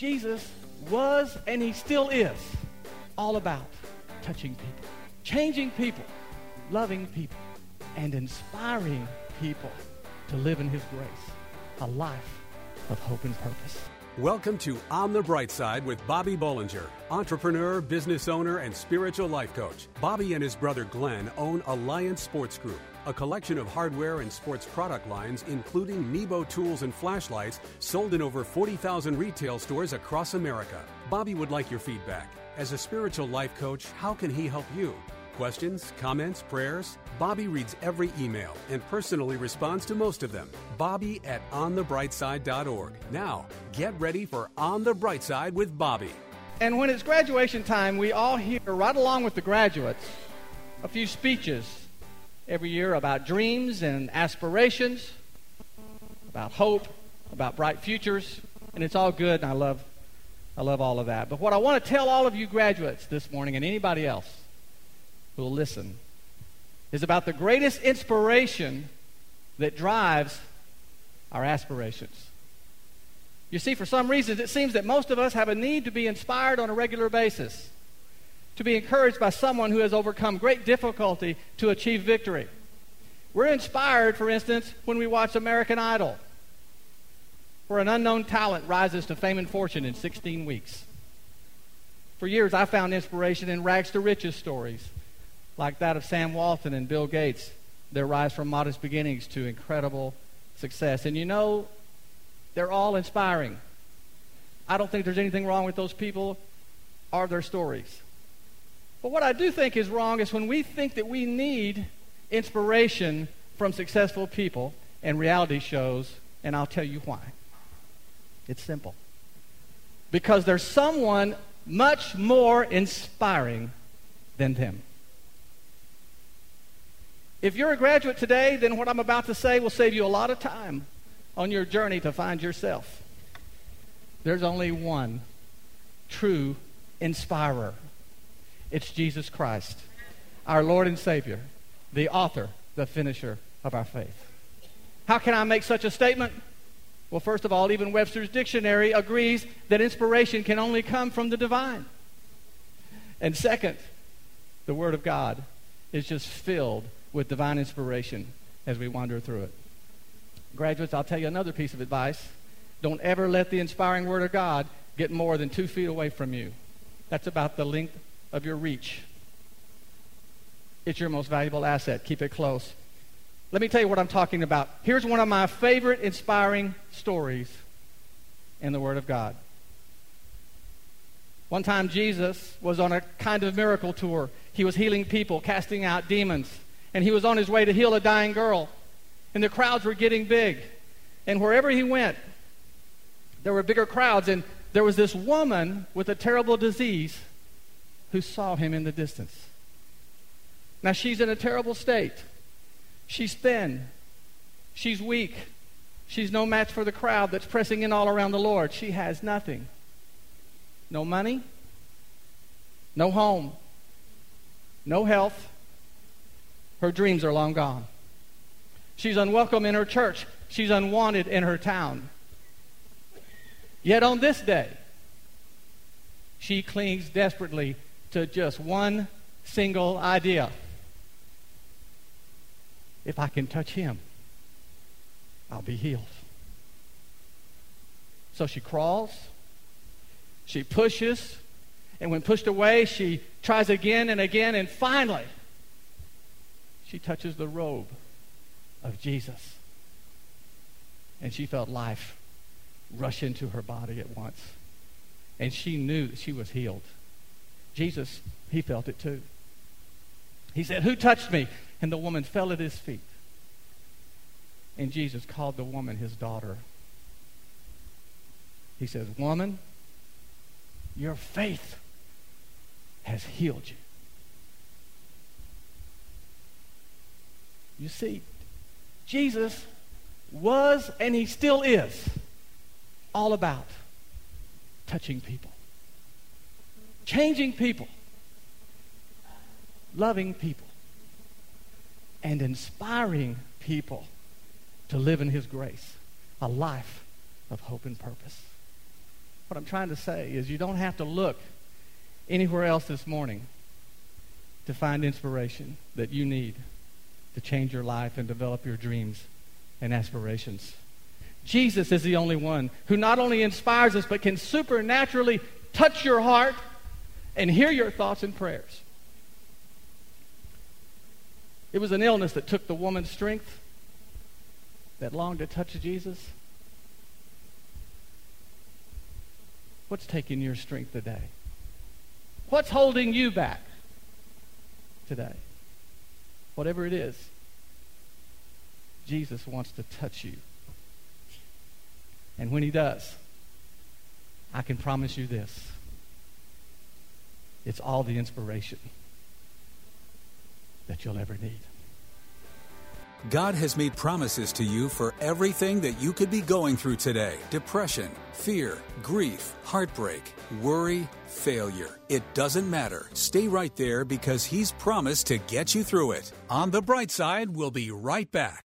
Jesus was and he still is all about touching people, changing people, loving people, and inspiring people to live in his grace, a life of hope and purpose. Welcome to On the Bright Side with Bobby Bollinger, entrepreneur, business owner, and spiritual life coach. Bobby and his brother Glenn own Alliance Sports Group, a collection of hardware and sports product lines, including Nebo tools and flashlights, sold in over 40,000 retail stores across America. Bobby would like your feedback. As a spiritual life coach, how can he help you? Questions, comments, prayers? Bobby reads every email and personally responds to most of them. Bobby at onthebrightside.org. Now, get ready for On the Bright Side with Bobby. And when it's graduation time, we all hear, right along with the graduates, a few speeches every year about dreams and aspirations, about hope, about bright futures, and it's all good, and I love, I love all of that. But what I want to tell all of you graduates this morning, and anybody else who will listen, is about the greatest inspiration that drives our aspirations. You see, for some reasons, it seems that most of us have a need to be inspired on a regular basis, to be encouraged by someone who has overcome great difficulty to achieve victory. We're inspired, for instance, when we watch American Idol, where an unknown talent rises to fame and fortune in 16 weeks. For years, I found inspiration in rags to riches stories, like that of Sam Walton and Bill Gates, their rise from modest beginnings to incredible success. And you know, they're all inspiring. I don't think there's anything wrong with those people or their stories. But what I do think is wrong is when we think that we need inspiration from successful people and reality shows, and I'll tell you why. It's simple. Because there's someone much more inspiring than them. If you're a graduate today, then what I'm about to say will save you a lot of time on your journey to find yourself. There's only one true inspirer it's Jesus Christ, our Lord and Savior, the author, the finisher of our faith. How can I make such a statement? Well, first of all, even Webster's dictionary agrees that inspiration can only come from the divine. And second, the Word of God is just filled with divine inspiration as we wander through it. Graduates, I'll tell you another piece of advice. Don't ever let the inspiring Word of God get more than two feet away from you. That's about the length of your reach. It's your most valuable asset. Keep it close. Let me tell you what I'm talking about. Here's one of my favorite inspiring stories in the Word of God. One time, Jesus was on a kind of miracle tour. He was healing people, casting out demons, and he was on his way to heal a dying girl and the crowds were getting big. And wherever he went, there were bigger crowds. And there was this woman with a terrible disease who saw him in the distance. Now, she's in a terrible state. She's thin. She's weak. She's no match for the crowd that's pressing in all around the Lord. She has nothing no money, no home, no health. Her dreams are long gone. She's unwelcome in her church. She's unwanted in her town. Yet on this day, she clings desperately to just one single idea. If I can touch him, I'll be healed. So she crawls, she pushes, and when pushed away, she tries again and again, and finally, she touches the robe of Jesus. And she felt life rush into her body at once. And she knew that she was healed. Jesus, he felt it too. He said, Who touched me? And the woman fell at his feet. And Jesus called the woman his daughter. He says, Woman, your faith has healed you. You see, Jesus was and he still is all about touching people, changing people, loving people, and inspiring people to live in his grace, a life of hope and purpose. What I'm trying to say is you don't have to look anywhere else this morning to find inspiration that you need to change your life and develop your dreams and aspirations. Jesus is the only one who not only inspires us, but can supernaturally touch your heart and hear your thoughts and prayers. It was an illness that took the woman's strength that longed to touch Jesus. What's taking your strength today? What's holding you back today? Whatever it is, Jesus wants to touch you. And when he does, I can promise you this it's all the inspiration that you'll ever need. God has made promises to you for everything that you could be going through today depression, fear, grief, heartbreak, worry, failure. It doesn't matter. Stay right there because He's promised to get you through it. On the bright side, we'll be right back.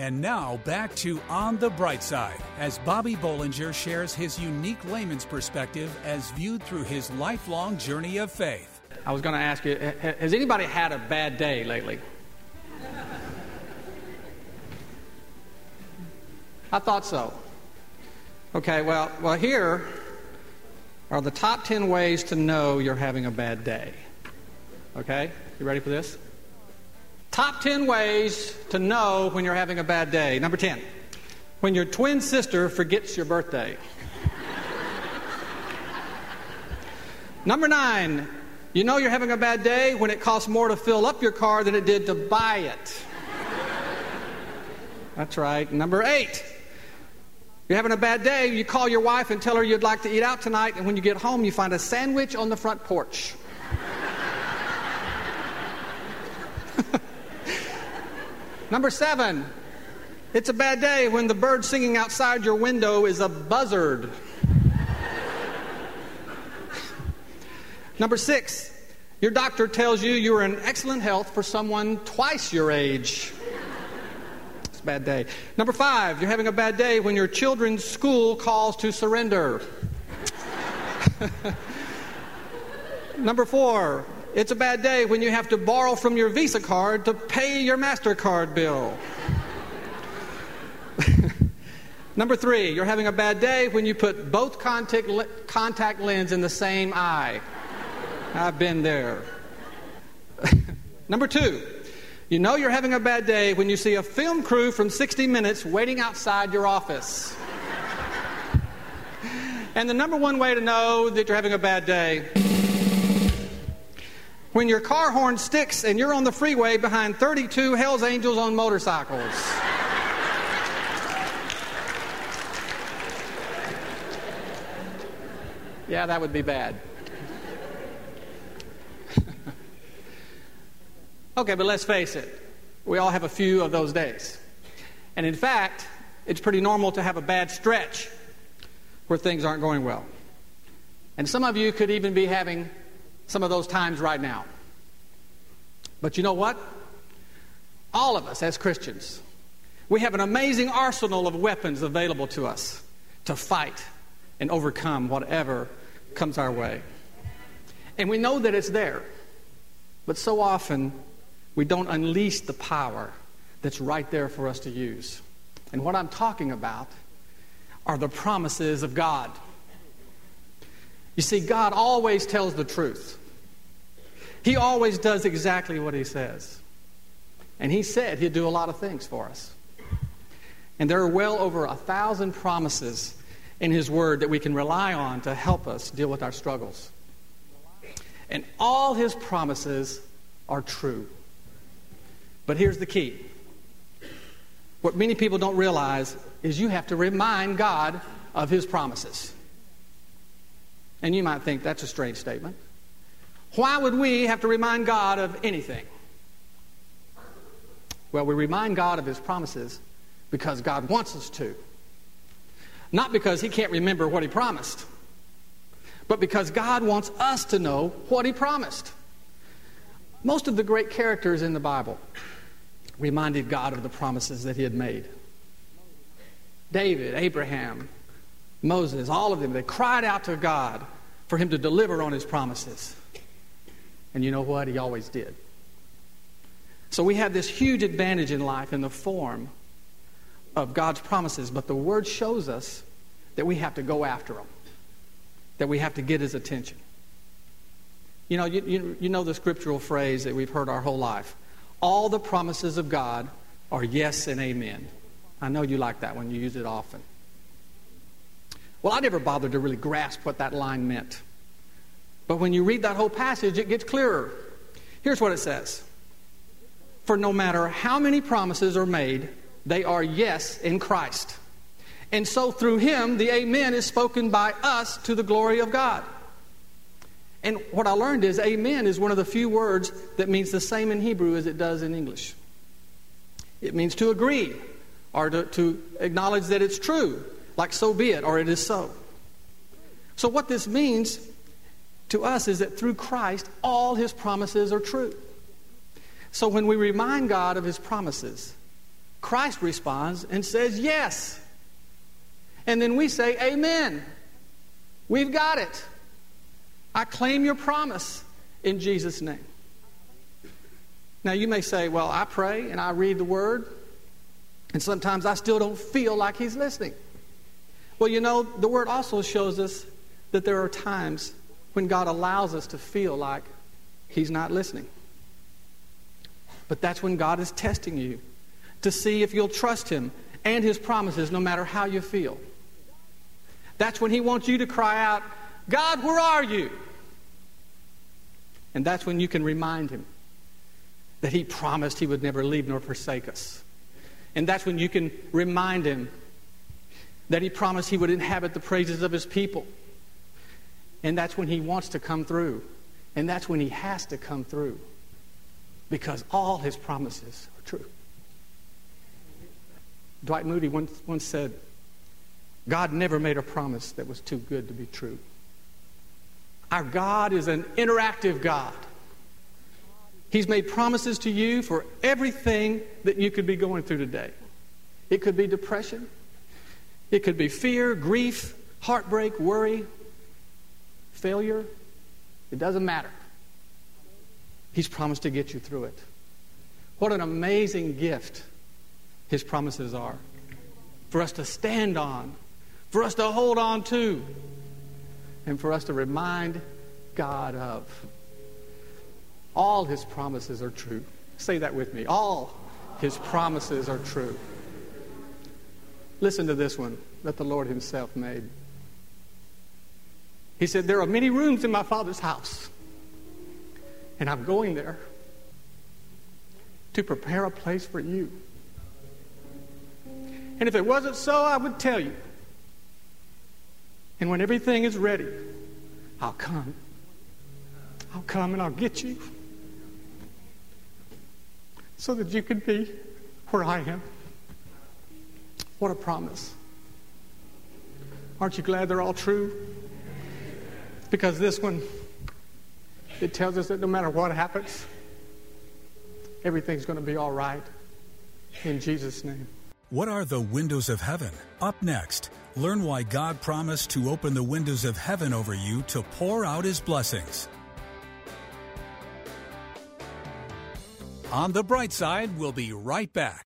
And now back to On the Bright Side as Bobby Bollinger shares his unique layman's perspective as viewed through his lifelong journey of faith. I was going to ask you has anybody had a bad day lately? I thought so. Okay, well, well here are the top 10 ways to know you're having a bad day. Okay? You ready for this? Top 10 ways to know when you're having a bad day. Number 10, when your twin sister forgets your birthday. Number 9, you know you're having a bad day when it costs more to fill up your car than it did to buy it. That's right. Number 8, you're having a bad day, you call your wife and tell her you'd like to eat out tonight, and when you get home, you find a sandwich on the front porch. Number seven, it's a bad day when the bird singing outside your window is a buzzard. Number six, your doctor tells you you are in excellent health for someone twice your age. It's a bad day. Number five, you're having a bad day when your children's school calls to surrender. Number four, it's a bad day when you have to borrow from your Visa card to pay your MasterCard bill. Number three, you're having a bad day when you put both contact, contact lens in the same eye. I've been there. Number two, you know you're having a bad day when you see a film crew from 60 Minutes waiting outside your office. and the number one way to know that you're having a bad day when your car horn sticks and you're on the freeway behind 32 Hells Angels on motorcycles. yeah, that would be bad. okay, but let's face it. We all have a few of those days. And in fact, it's pretty normal to have a bad stretch where things aren't going well. And some of you could even be having some of those times right now. But you know what? All of us as Christians, we have an amazing arsenal of weapons available to us to fight and overcome whatever comes our way. And we know that it's there. But so often, we don't unleash the power that's right there for us to use. And what I'm talking about are the promises of God. You see, God always tells the truth. He always does exactly what He says. And He said He'd do a lot of things for us. And there are well over a thousand promises in His Word that we can rely on to help us deal with our struggles. And all His promises are true. But here's the key what many people don't realize is you have to remind God of His promises. And you might think that's a strange statement. Why would we have to remind God of anything? Well, we remind God of His promises because God wants us to. Not because He can't remember what He promised, but because God wants us to know what He promised. Most of the great characters in the Bible reminded God of the promises that He had made. David, Abraham, Moses, all of them, they cried out to God for him to deliver on his promises. And you know what? He always did. So we have this huge advantage in life in the form of God's promises, but the Word shows us that we have to go after them, that we have to get His attention. You know, you, you, you know the scriptural phrase that we've heard our whole life all the promises of God are yes and amen. I know you like that one, you use it often. Well, I never bothered to really grasp what that line meant. But when you read that whole passage, it gets clearer. Here's what it says For no matter how many promises are made, they are yes in Christ. And so through him, the amen is spoken by us to the glory of God. And what I learned is amen is one of the few words that means the same in Hebrew as it does in English. It means to agree or to, to acknowledge that it's true, like so be it, or it is so. So, what this means to us is that through Christ, all his promises are true. So, when we remind God of his promises, Christ responds and says, Yes. And then we say, Amen. We've got it. I claim your promise in Jesus' name. Now, you may say, Well, I pray and I read the word, and sometimes I still don't feel like He's listening. Well, you know, the word also shows us that there are times when God allows us to feel like He's not listening. But that's when God is testing you to see if you'll trust Him and His promises no matter how you feel. That's when He wants you to cry out, God, where are you? And that's when you can remind him that he promised he would never leave nor forsake us. And that's when you can remind him that he promised he would inhabit the praises of his people. And that's when he wants to come through. And that's when he has to come through. Because all his promises are true. Dwight Moody once, once said, God never made a promise that was too good to be true. Our God is an interactive God. He's made promises to you for everything that you could be going through today. It could be depression, it could be fear, grief, heartbreak, worry, failure. It doesn't matter. He's promised to get you through it. What an amazing gift His promises are for us to stand on, for us to hold on to and for us to remind God of. All his promises are true. Say that with me. All his promises are true. Listen to this one that the Lord himself made. He said, There are many rooms in my Father's house, and I'm going there to prepare a place for you. And if it wasn't so, I would tell you. And when everything is ready, I'll come. I'll come and I'll get you so that you can be where I am. What a promise. Aren't you glad they're all true? Because this one, it tells us that no matter what happens, everything's going to be all right. In Jesus' name. What are the windows of heaven? Up next. Learn why God promised to open the windows of heaven over you to pour out his blessings. On the bright side, we'll be right back.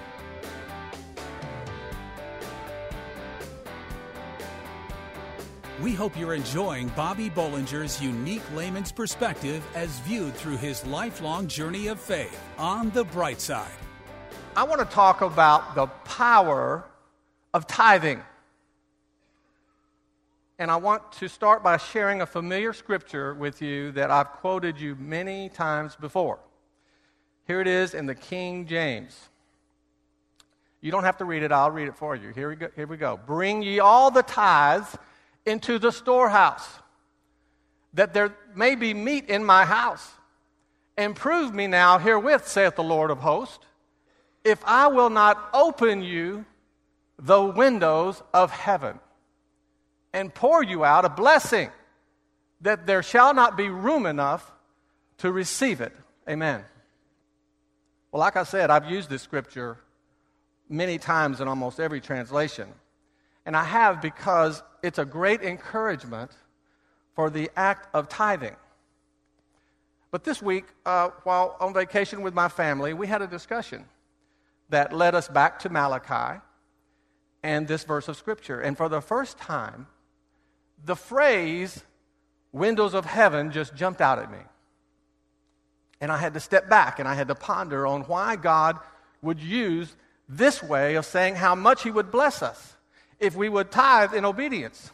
We hope you're enjoying Bobby Bollinger's unique layman's perspective as viewed through his lifelong journey of faith on the bright side. I want to talk about the power of tithing. And I want to start by sharing a familiar scripture with you that I've quoted you many times before. Here it is in the King James. You don't have to read it, I'll read it for you. Here we go. Here we go. Bring ye all the tithes into the storehouse, that there may be meat in my house. And prove me now herewith, saith the Lord of hosts, if I will not open you the windows of heaven and pour you out a blessing, that there shall not be room enough to receive it. Amen. Well, like I said, I've used this scripture many times in almost every translation. And I have because it's a great encouragement for the act of tithing. But this week, uh, while on vacation with my family, we had a discussion that led us back to Malachi and this verse of Scripture. And for the first time, the phrase windows of heaven just jumped out at me. And I had to step back and I had to ponder on why God would use this way of saying how much He would bless us if we would tithe in obedience.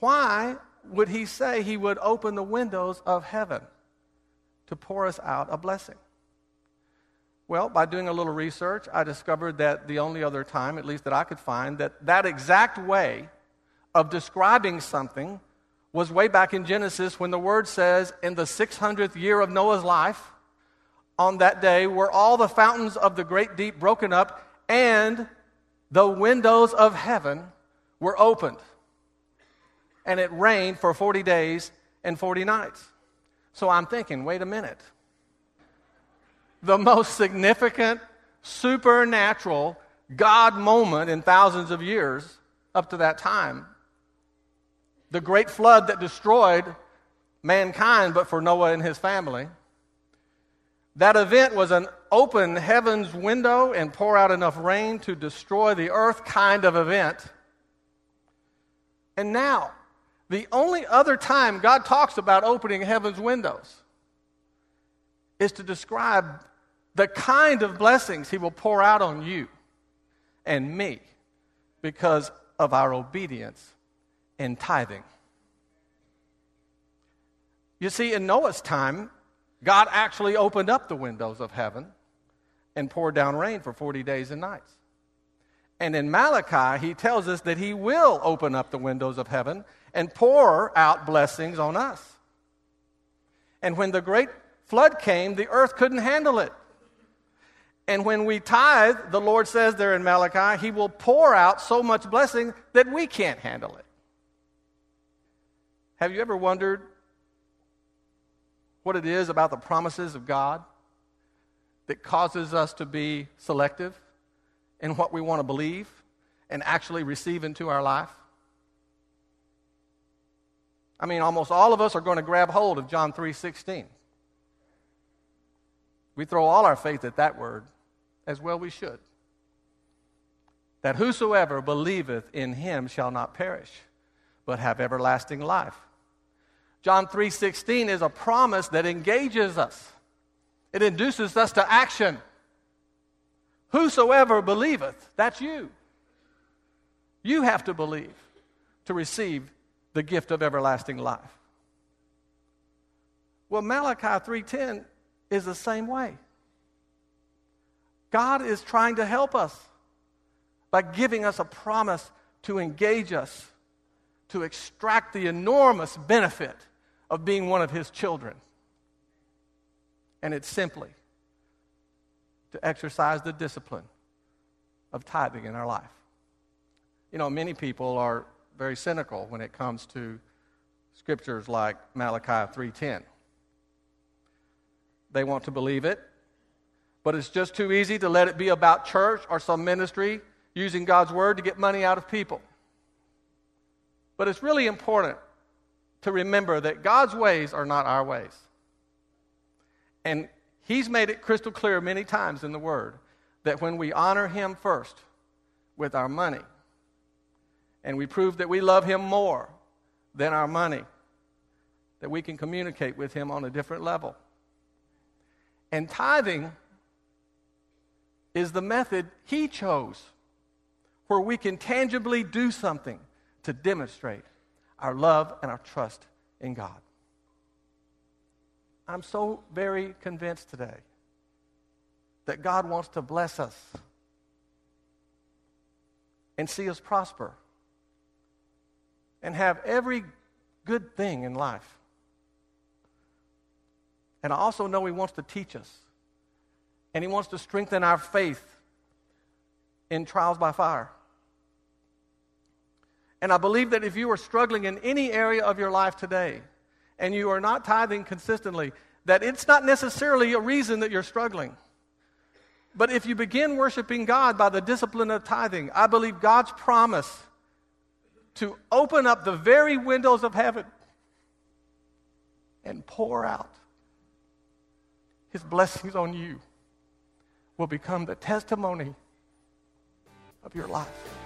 Why would he say he would open the windows of heaven to pour us out a blessing? Well, by doing a little research, I discovered that the only other time, at least that I could find, that that exact way of describing something was way back in Genesis when the word says, in the 600th year of Noah's life, on that day were all the fountains of the great deep broken up, and the windows of heaven were opened. And it rained for 40 days and 40 nights. So I'm thinking, wait a minute. The most significant supernatural God moment in thousands of years up to that time. The great flood that destroyed mankind, but for Noah and his family. That event was an open heaven's window and pour out enough rain to destroy the earth kind of event. And now, the only other time God talks about opening heaven's windows is to describe the kind of blessings He will pour out on you and me because of our obedience and tithing. You see, in Noah's time, God actually opened up the windows of heaven and poured down rain for 40 days and nights. And in Malachi, he tells us that he will open up the windows of heaven and pour out blessings on us. And when the great flood came, the earth couldn't handle it. And when we tithe, the Lord says there in Malachi, he will pour out so much blessing that we can't handle it. Have you ever wondered what it is about the promises of God that causes us to be selective in what we want to believe and actually receive into our life? I mean, almost all of us are going to grab hold of John 3:16. We throw all our faith at that word, as well we should. That whosoever believeth in him shall not perish, but have everlasting life. John 3:16 is a promise that engages us. It induces us to action. Whosoever believeth, that's you. You have to believe to receive the gift of everlasting life. Well, Malachi 3:10 is the same way. God is trying to help us by giving us a promise to engage us to extract the enormous benefit of being one of his children. And it's simply to exercise the discipline of tithing in our life. You know, many people are very cynical when it comes to scriptures like Malachi 3:10. They want to believe it, but it's just too easy to let it be about church or some ministry using God's word to get money out of people. But it's really important to remember that God's ways are not our ways. And He's made it crystal clear many times in the Word that when we honor Him first with our money, and we prove that we love Him more than our money, that we can communicate with Him on a different level. And tithing is the method He chose where we can tangibly do something to demonstrate our love and our trust in God. I'm so very convinced today that God wants to bless us and see us prosper and have every good thing in life. And I also know He wants to teach us and He wants to strengthen our faith in trials by fire. And I believe that if you are struggling in any area of your life today and you are not tithing consistently, that it's not necessarily a reason that you're struggling. But if you begin worshiping God by the discipline of tithing, I believe God's promise to open up the very windows of heaven and pour out his blessings on you will become the testimony of your life.